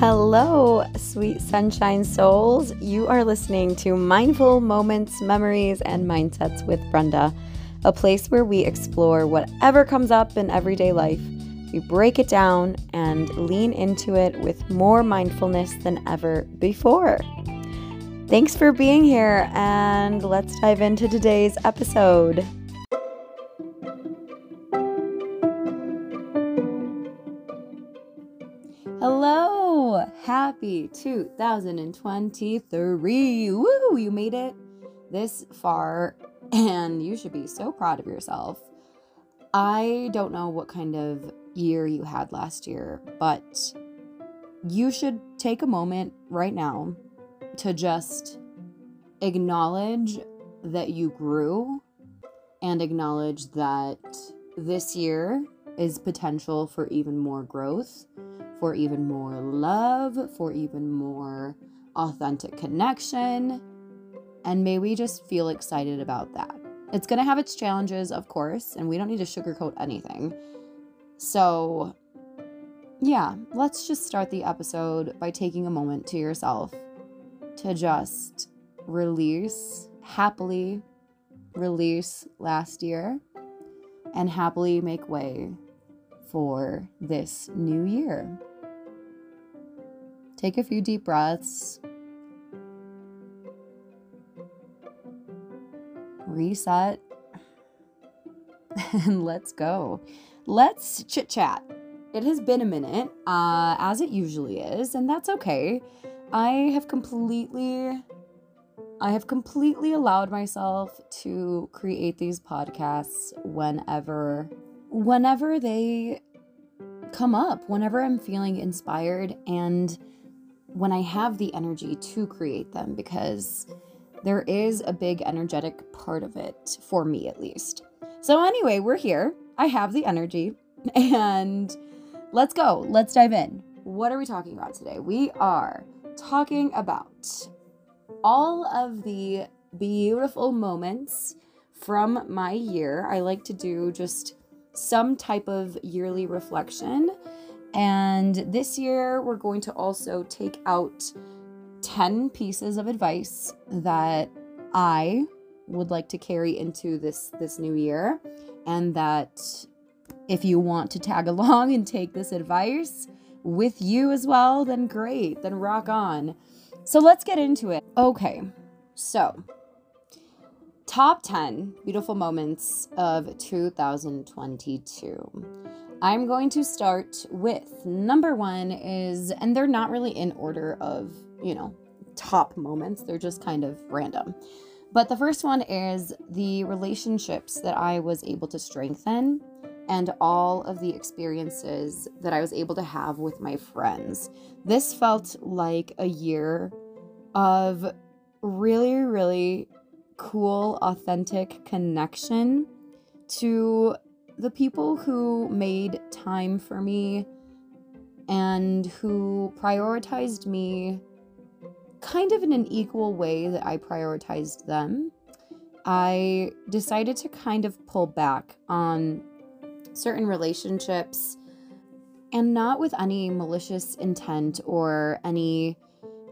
Hello, sweet sunshine souls. You are listening to Mindful Moments, Memories, and Mindsets with Brenda, a place where we explore whatever comes up in everyday life. We break it down and lean into it with more mindfulness than ever before. Thanks for being here, and let's dive into today's episode. Happy 2023. Woo, you made it this far, and you should be so proud of yourself. I don't know what kind of year you had last year, but you should take a moment right now to just acknowledge that you grew and acknowledge that this year is potential for even more growth, for even more love, for even more authentic connection. And may we just feel excited about that. It's going to have its challenges, of course, and we don't need to sugarcoat anything. So, yeah, let's just start the episode by taking a moment to yourself to just release, happily release last year and happily make way for this new year. Take a few deep breaths. Reset. And let's go. Let's chit chat. It has been a minute, uh, as it usually is, and that's okay. I have completely I have completely allowed myself to create these podcasts whenever whenever they come up, whenever I'm feeling inspired and when I have the energy to create them because there is a big energetic part of it for me at least. So anyway, we're here. I have the energy and let's go. Let's dive in. What are we talking about today? We are talking about all of the beautiful moments from my year. I like to do just some type of yearly reflection. And this year, we're going to also take out 10 pieces of advice that I would like to carry into this this new year and that if you want to tag along and take this advice, with you as well, then great, then rock on. So let's get into it. Okay, so top 10 beautiful moments of 2022. I'm going to start with number one is, and they're not really in order of, you know, top moments, they're just kind of random. But the first one is the relationships that I was able to strengthen and all of the experiences that I was able to have with my friends. This felt like a year of really, really cool, authentic connection to the people who made time for me and who prioritized me kind of in an equal way that I prioritized them. I decided to kind of pull back on certain relationships and not with any malicious intent or any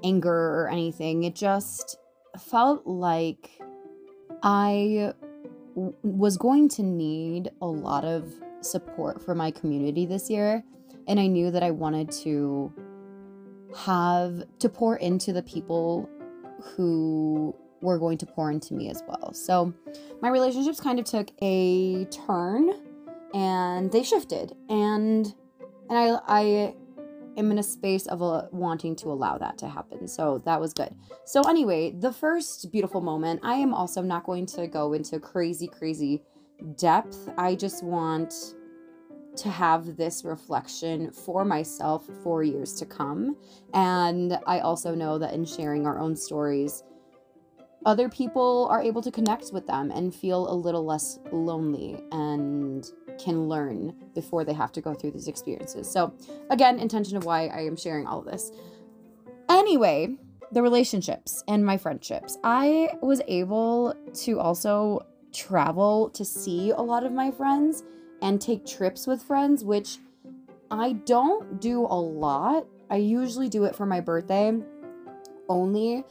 anger or anything. It just felt like I was going to need a lot of support for my community this year. And I knew that I wanted to have to pour into the people who were going to pour into me as well. So my relationships kind of took a turn and they shifted and and I I am in a space of a, wanting to allow that to happen. So that was good. So anyway, the first beautiful moment, I am also not going to go into crazy crazy depth. I just want to have this reflection for myself for years to come. And I also know that in sharing our own stories, other people are able to connect with them and feel a little less lonely and can learn before they have to go through these experiences. So, again, intention of why I am sharing all of this. Anyway, the relationships and my friendships. I was able to also travel to see a lot of my friends and take trips with friends, which I don't do a lot I usually do it for my birthday only.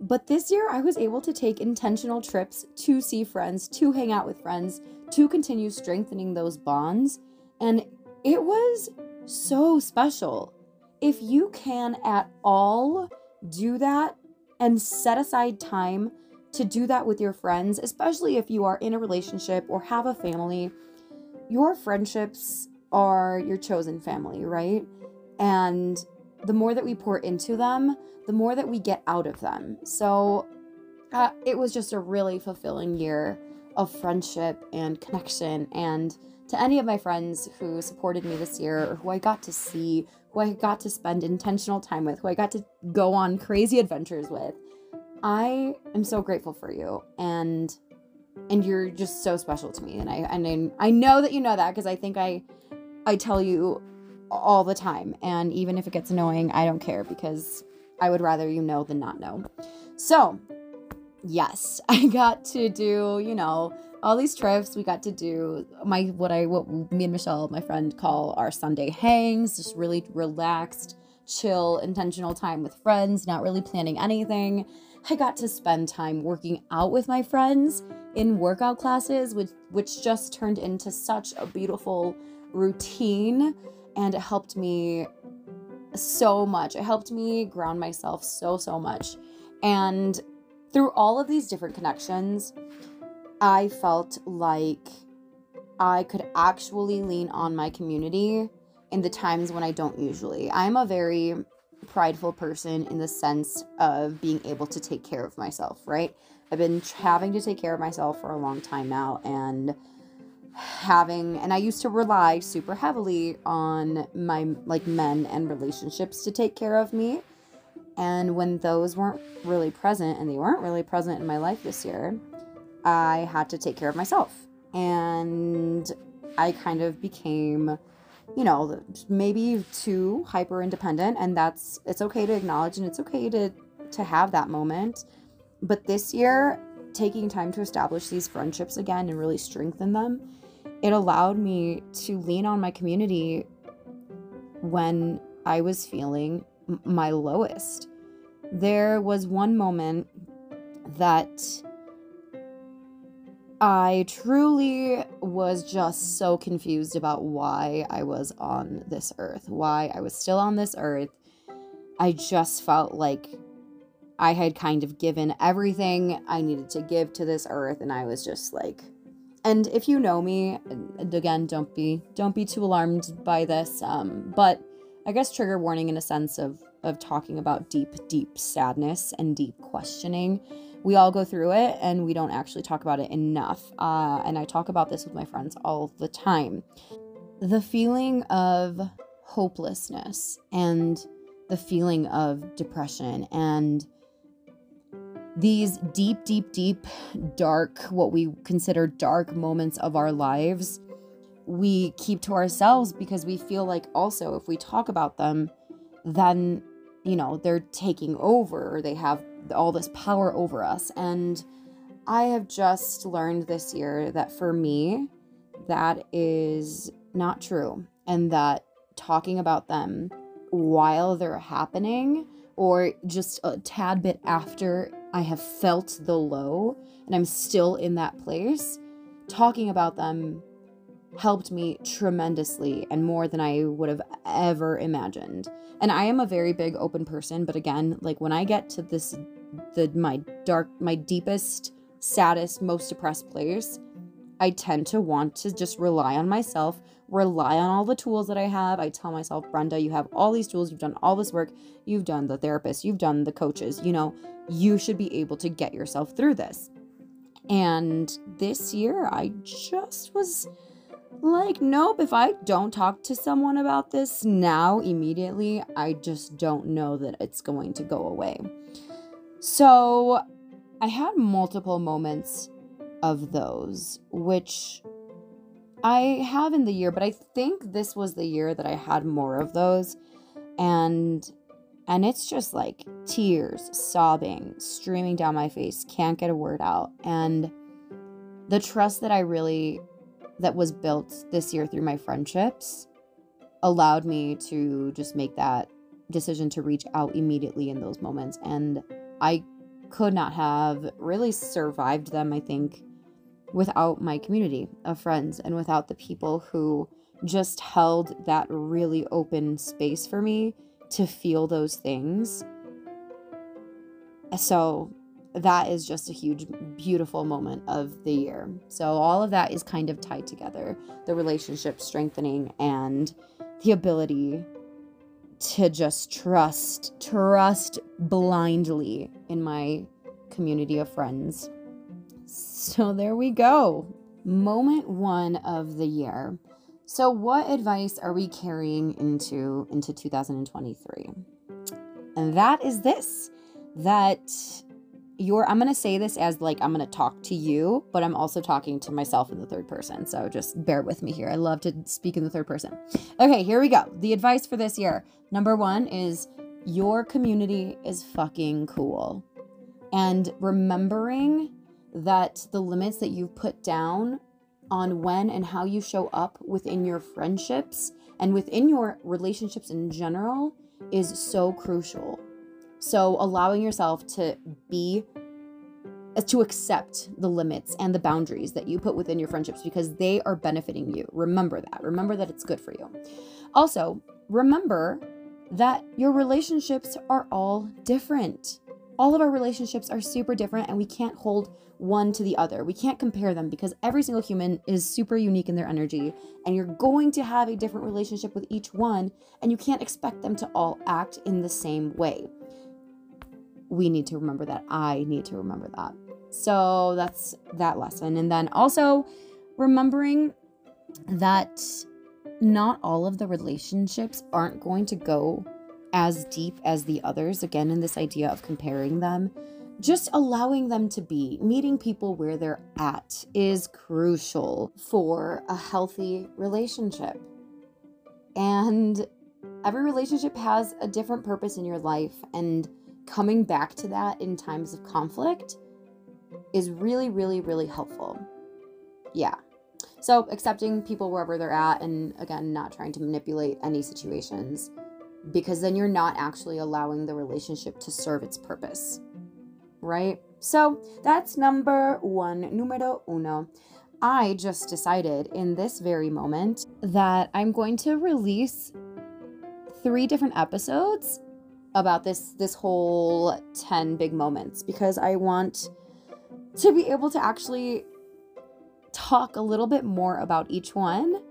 But this year, I was able to take intentional trips to see friends, to hang out with friends, to continue strengthening those bonds. And it was so special. If you can at all do that and set aside time to do that with your friends, especially if you are in a relationship or have a family, your friendships are your chosen family, right? And the more that we pour into them, the more that we get out of them. So uh, it was just a really fulfilling year of friendship and connection. And to any of my friends who supported me this year, or who I got to see, who I got to spend intentional time with, who I got to go on crazy adventures with, I am so grateful for you. And and you're just so special to me. And I and I, I know that you know that because I think I I tell you all the time. And even if it gets annoying, I don't care because I would rather you know than not know. So, yes, I got to do, you know, all these trips. We got to do my what I what me and Michelle, my friend, call our Sunday hangs, just really relaxed, chill, intentional time with friends, not really planning anything. I got to spend time working out with my friends in workout classes, which which just turned into such a beautiful routine and it helped me so much. It helped me ground myself so, so much. And through all of these different connections, I felt like I could actually lean on my community in the times when I don't usually. I'm a very prideful person in the sense of being able to take care of myself, right? I've been having to take care of myself for a long time now and having and I used to rely super heavily on my like men and relationships to take care of me. And when those weren't really present and they weren't really present in my life this year, I had to take care of myself. And I kind of became, you know, maybe too hyper independent and that's it's okay to acknowledge and it's okay to to have that moment. But this year, taking time to establish these friendships again and really strengthen them it allowed me to lean on my community when I was feeling my lowest. There was one moment that I truly was just so confused about why I was on this earth, why I was still on this earth. I just felt like I had kind of given everything I needed to give to this earth, and I was just like, and if you know me, again, don't be don't be too alarmed by this. Um, but I guess trigger warning in a sense of of talking about deep, deep sadness and deep questioning. We all go through it, and we don't actually talk about it enough. Uh, and I talk about this with my friends all the time. The feeling of hopelessness and the feeling of depression and these deep, deep, deep, dark, what we consider dark moments of our lives, we keep to ourselves because we feel like also if we talk about them, then, you know, they're taking over or they have all this power over us. And I have just learned this year that for me, that is not true. And that talking about them while they're happening or just a tad bit after I have felt the low and I'm still in that place, talking about them helped me tremendously and more than I would have ever imagined. And I am a very big open person, but again, like when I get to this the my dark my deepest, saddest, most depressed place, I tend to want to just rely on myself, rely on all the tools that I have. I tell myself, Brenda, you have all these tools, you've done all this work, you've done the therapist, you've done the coaches, you know, you should be able to get yourself through this. And this year, I just was like, nope, if I don't talk to someone about this now, immediately, I just don't know that it's going to go away. So I had multiple moments of those, which I have in the year, but I think this was the year that I had more of those. And and it's just like tears, sobbing, streaming down my face, can't get a word out. And the trust that I really that was built this year through my friendships allowed me to just make that decision to reach out immediately in those moments. And I could not have really survived them, I think, without my community of friends and without the people who just held that really open space for me to feel those things. So that is just a huge, beautiful moment of the year. So all of that is kind of tied together the relationship strengthening and the ability to just trust, trust blindly in my community of friends. So there we go. Moment one of the year. So what advice are we carrying into into 2023? And that is this that you're I'm going to say this as like I'm going to talk to you, but I'm also talking to myself in the third person. So just bear with me here. I love to speak in the third person. Okay, here we go. The advice for this year. Number 1 is your community is fucking cool. And remembering that the limits that you've put down on when and how you show up within your friendships and within your relationships in general is so crucial so allowing yourself to be uh, to accept the limits and the boundaries that you put within your friendships because they are benefiting you. Remember that. Remember that it's good for you. Also, remember that your relationships are all different. All of our relationships are super different and we can't hold one to the other. We can't compare them because every single human is super unique in their energy and you're going to have a different relationship with each one and you can't expect them to all act in the same way we need to remember that. I need to remember that. So that's that lesson. And then also remembering that not all of the relationships aren't going to go as deep as the others. Again, in this idea of comparing them, just allowing them to be, meeting people where they're at is crucial for a healthy relationship. And every relationship has a different purpose in your life. And coming back to that in times of conflict is really, really, really helpful. Yeah. So accepting people wherever they're at and again, not trying to manipulate any situations because then you're not actually allowing the relationship to serve its purpose. Right? So that's number one, numero uno. I just decided in this very moment that I'm going to release three different episodes about this this whole 10 big moments because I want to be able to actually talk a little bit more about each one.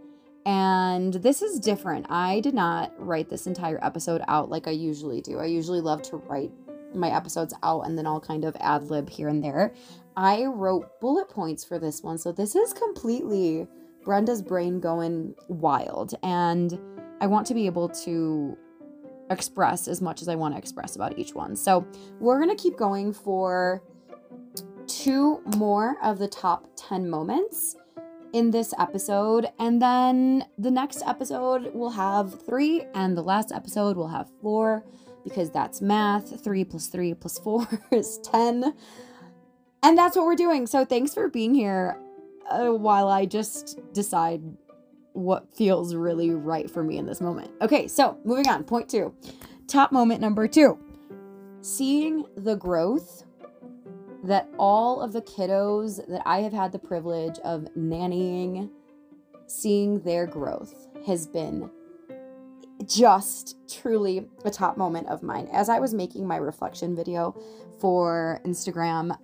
And this is different. I did not write this entire episode out like I usually do. I usually love to write my episodes out and then I'll kind of ad lib here and there. I wrote bullet points for this one. So this is completely Brenda's brain going wild. And I want to be able to express as much as I want to express about each one. So we're going to keep going for two more of the top 10 moments in this episode. And then the next episode will have three, and the last episode will have four because that's math. Three plus three plus four is 10. And that's what we're doing. So thanks for being here uh, while I just decide what feels really right for me in this moment. Okay, so moving on. Point two. Top moment number two seeing the growth that all of the kiddos that I have had the privilege of nannying, seeing their growth has been just truly a top moment of mine. As I was making my reflection video for Instagram,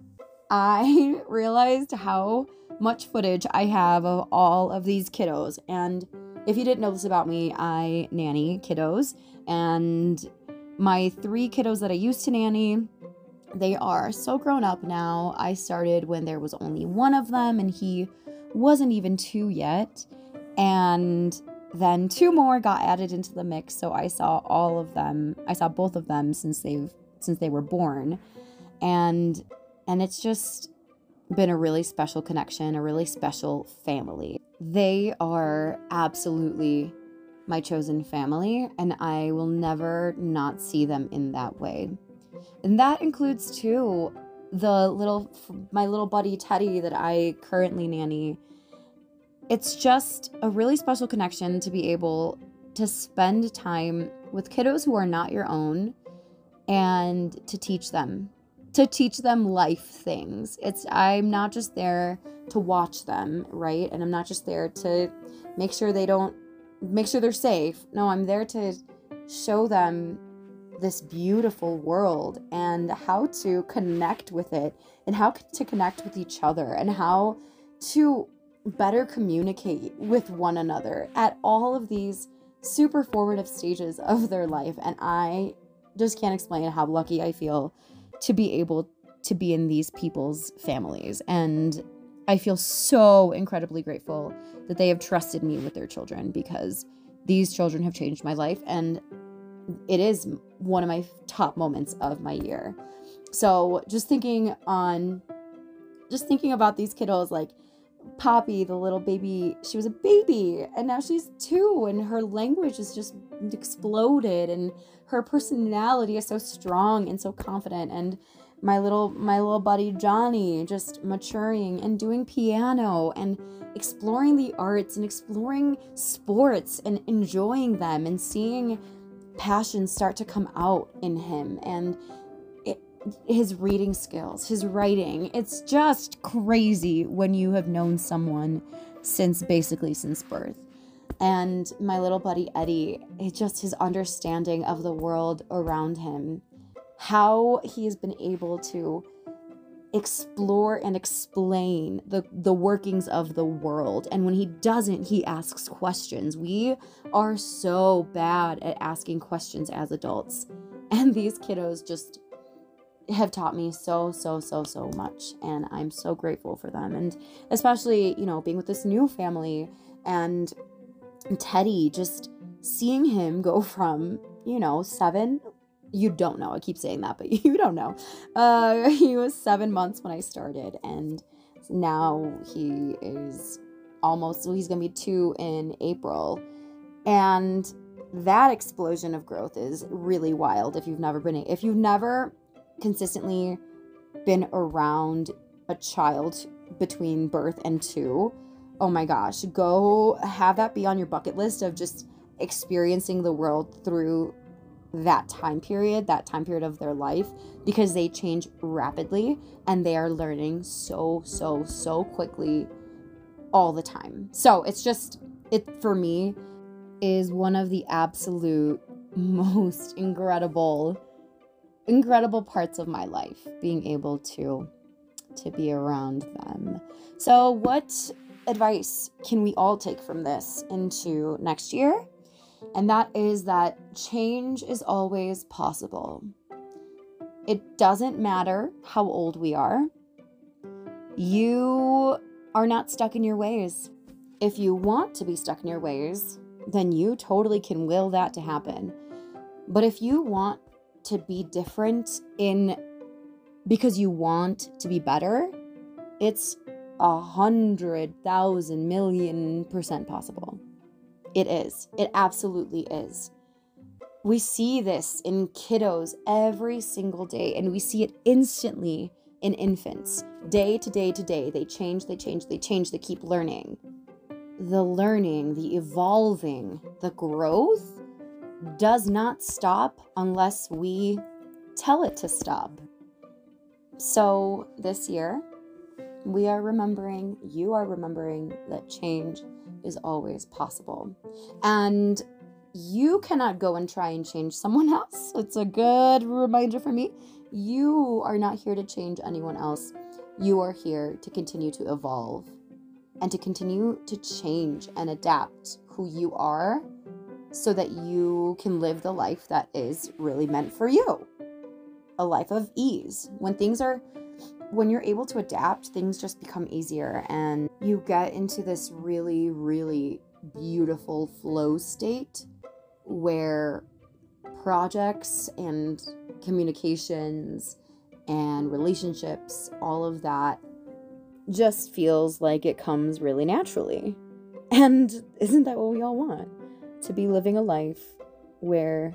I realized how much footage I have of all of these kiddos. And if you didn't know this about me, I nanny kiddos. And my three kiddos that I used to nanny, they are so grown up now. I started when there was only one of them, and he wasn't even two yet. And then two more got added into the mix, so I saw all of them. I saw both of them since they've since they were born. And and it's just been a really special connection, a really special family. They are absolutely my chosen family, and I will never not see them in that way. And that includes too the little my little buddy Teddy that I currently nanny. It's just a really special connection to be able to spend time with kiddos who are not your own and to teach them to teach them life things. It's I'm not just there to watch them, right? And I'm not just there to make sure they don't make sure they're safe. No, I'm there to show them this beautiful world and how to connect with it and how to connect with each other and how to better communicate with one another at all of these super formative stages of their life. And I just can't explain how lucky I feel to be able to be in these people's families. And I feel so incredibly grateful that they have trusted me with their children because these children have changed my life. And it is one of my top moments of my year. So just thinking on, just thinking about these kiddos, like Poppy, the little baby, she was a baby and now she's two and her language has just exploded and her personality is so strong and so confident and my little my little buddy Johnny just maturing and doing piano and exploring the arts and exploring sports and enjoying them and seeing passion start to come out in him and his reading skills, his writing. It's just crazy when you have known someone since basically since birth. And my little buddy Eddie, just his understanding of the world around him, how he has been able to explore and explain the the workings of the world. And when he doesn't he asks questions. We are so bad at asking questions as adults. And these kiddos just have taught me so so so so much and i'm so grateful for them and especially you know being with this new family and Teddy, just seeing him go from, you know, seven, you don't know. I keep saying that, but you don't know. Uh, he was seven months when I started, and now he is almost, well, he's to be two in April. And that explosion of growth is really wild if you've never been, if you've never consistently been around a child between birth and two oh my gosh, go have that be on your bucket list of just experiencing the world through that time period, that time period of their life, because they change rapidly and they are learning so, so, so quickly all the time. So it's just, it for me is one of the absolute most incredible, incredible parts of my life being able to to be around them. So what advice can we all take from this into next year? And that is that change is always possible. It doesn't matter how old we are, you are not stuck in your ways. If you want to be stuck in your ways, then you totally can will that to happen. But if you want to be different in because you want to be better, it's a hundred thousand million percent possible. It is. It absolutely is. We see this in kiddos every single day, and we see it instantly in infants. Day to day to day, they change, they change, they change, they keep learning. The learning, the evolving, the growth does not stop unless we tell it to stop. So, this year, we are remembering, you are remembering that change is always possible. And you cannot go and try and change someone else. It's a good reminder for me. You are not here to change anyone else. You are here to continue to evolve and to continue to change and adapt who you are so that you can live the life that is really meant for you. A life of ease. When things are when you're able to adapt, things just become easier and you get into this really, really beautiful flow state where projects and communications and relationships, all of that just feels like it comes really naturally. And isn't that what we all want? To be living a life where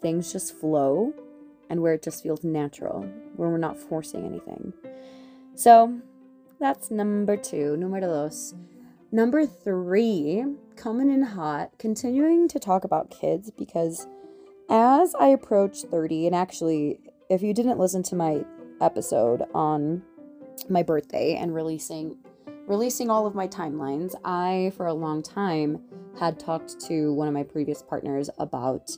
things just flow and where it just feels natural, where we're not forcing anything. So that's number two, numero dos. Number three, coming in hot, continuing to talk about kids because as I approach 30, and actually, if you didn't listen to my episode on my birthday and releasing releasing all of my timelines, I for a long time had talked to one of my previous partners about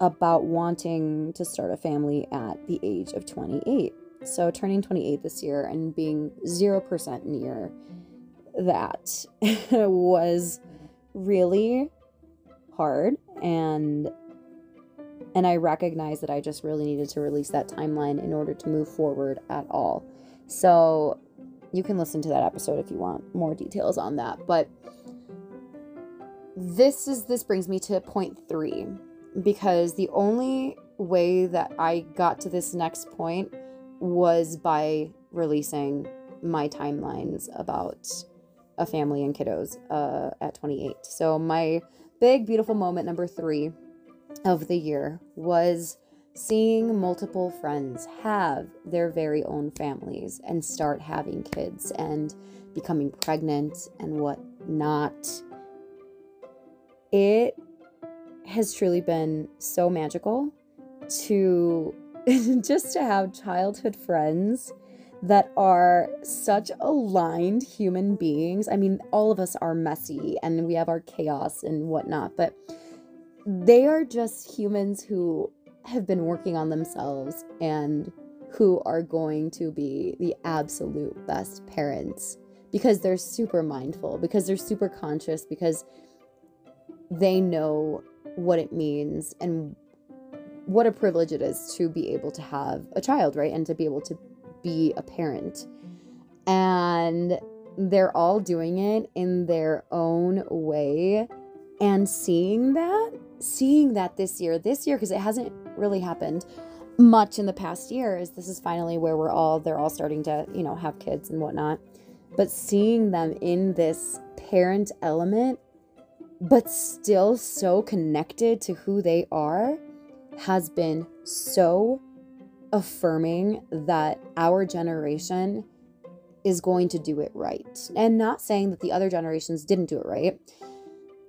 about wanting to start a family at the age of 28. So turning 28 this year and being 0% near that was really hard and and I recognized that I just really needed to release that timeline in order to move forward at all. So you can listen to that episode if you want more details on that. But this is this brings me to point 3 because the only way that I got to this next point was by releasing my timelines about a family and kiddos uh, at 28. So my big beautiful moment number 3 of the year was seeing multiple friends have their very own families and start having kids and becoming pregnant and whatnot. It has truly been so magical to just to have childhood friends that are such aligned human beings. I mean, all of us are messy and we have our chaos and whatnot, but they are just humans who have been working on themselves and who are going to be the absolute best parents because they're super mindful, because they're super conscious, because they know what it means and what a privilege it is to be able to have a child, right? And to be able to be a parent. And they're all doing it in their own way. And seeing that seeing that this year, this year, because it hasn't really happened much in the past years, this is finally where we're all, they're all starting to, you know, have kids and whatnot. But seeing them in this parent element, but still so connected to who they are, has been so affirming that our generation is going to do it right. And not saying that the other generations didn't do it right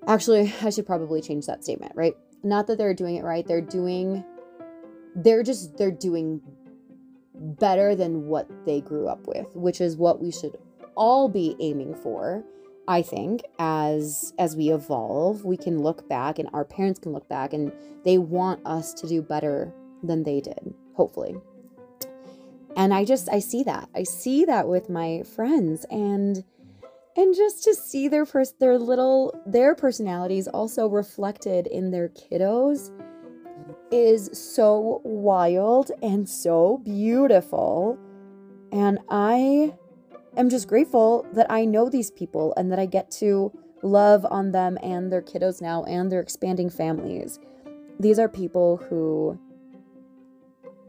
Actually, I should probably change that statement, right? Not that they're doing it right, they're doing they're just they're doing better than what they grew up with, which is what we should all be aiming for. I think as as we evolve, we can look back and our parents can look back and they want us to do better than they did, hopefully. And I just I see that. I see that with my friends and and just to see their pers- their little their personalities also reflected in their kiddos is so wild and so beautiful and i am just grateful that i know these people and that i get to love on them and their kiddos now and their expanding families these are people who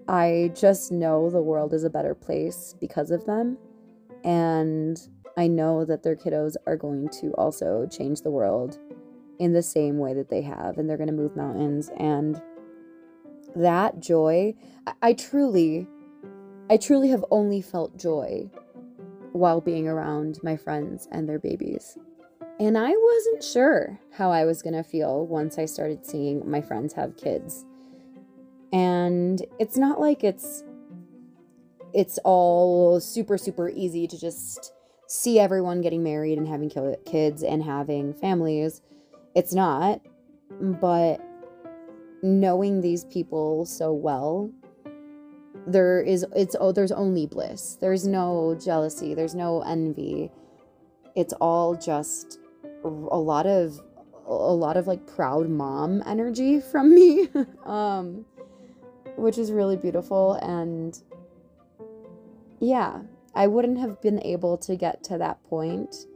i just know the world is a better place because of them and I know that their kiddos are going to also change the world in the same way that they have, and they're going to move mountains. And that joy, I, I truly, I truly have only felt joy while being around my friends and their babies. And I wasn't sure how I was going to feel once I started seeing my friends have kids. And it's not like it's it's all super super easy to just see everyone getting married and having kids and having families. It's not. But knowing these people so well, there is it's oh there's only bliss. There's no jealousy, there's no envy. It's all just a lot of a lot of like proud mom energy from me. um which is really beautiful and yeah, I wouldn't have been able to get to that point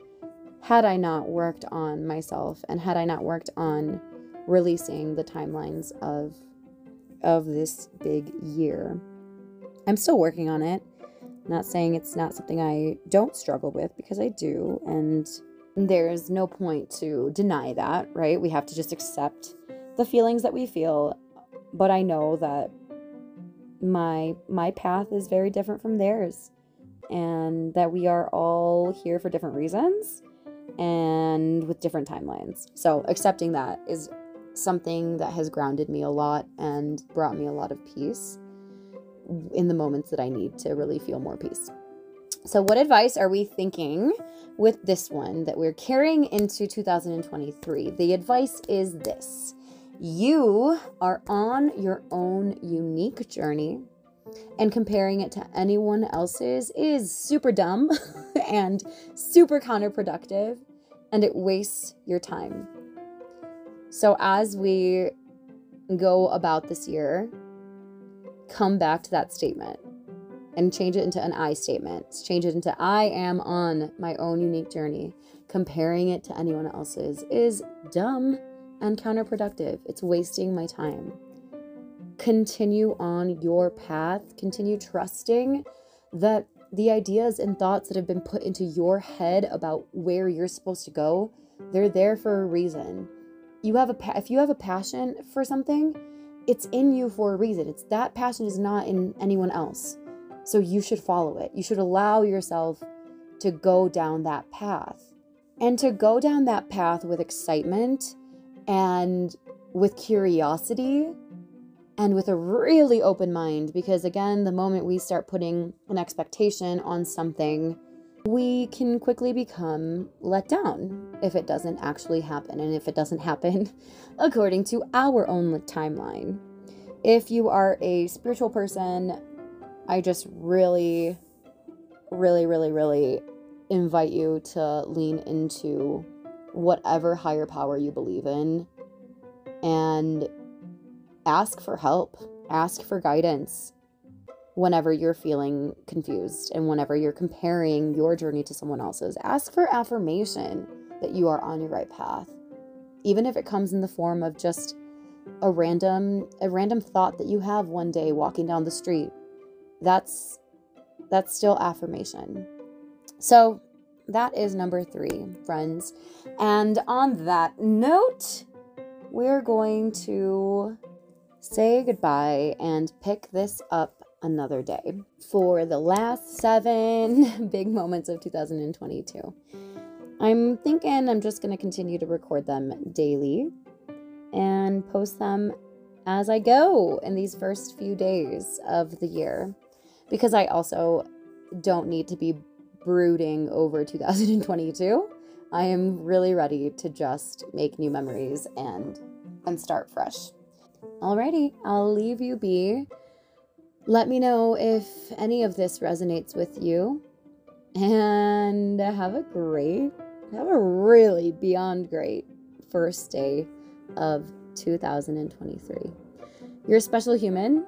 had I not worked on myself and had I not worked on releasing the timelines of of this big year. I'm still working on it. I'm not saying it's not something I don't struggle with because I do and there's no point to deny that, right? We have to just accept the feelings that we feel, but I know that my my path is very different from theirs and that we are all here for different reasons and with different timelines. So accepting that is something that has grounded me a lot and brought me a lot of peace in the moments that I need to really feel more peace. So, what advice are we thinking with this one that we're carrying into 2023? The advice is this you are on your own unique journey, and comparing it to anyone else's is super dumb and super counterproductive, and it wastes your time. So, as we go about this year, come back to that statement and change it into an I statement. Change it into I am on my own unique journey. Comparing it to anyone else's is dumb and counterproductive. It's wasting my time. Continue on your path. Continue trusting that the ideas and thoughts that have been put into your head about where you're supposed to go, they're there for a reason. You have a pa- if you have a passion for something, it's in you for a reason. It's that passion is not in anyone else. So you should follow it. You should allow yourself to go down that path. And to go down that path with excitement and with curiosity and with a really open mind. Because again, the moment we start putting an expectation on something, we can quickly become let down if it doesn't actually happen and if it doesn't happen according to our own timeline. If you are a spiritual person, I just really, really, really, really invite you to lean into whatever higher power you believe in and ask for help, ask for guidance whenever you're feeling confused and whenever you're comparing your journey to someone else's. Ask for affirmation that you are on your right path. Even if it comes in the form of just a random a random thought that you have one day walking down the street. That's that's still affirmation. So, that is number 3, friends. And on that note, we're going to say goodbye and pick this up another day for the last seven big moments of 2022. I'm thinking I'm just going to continue to record them daily and post them as I go in these first few days of the year because I also don't need to be brooding over 2022. I am really ready to just make new memories and and start fresh. Alrighty, I'll leave you be. Let me know if any of this resonates with you. And have a great, have a really beyond great first day of 2023. You're a special human,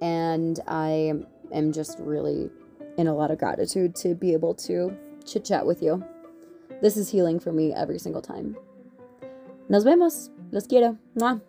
and I am just really in a lot of gratitude to be able to chit chat with you. This is healing for me every single time. Nos vemos. Los quiero. ¡Mua!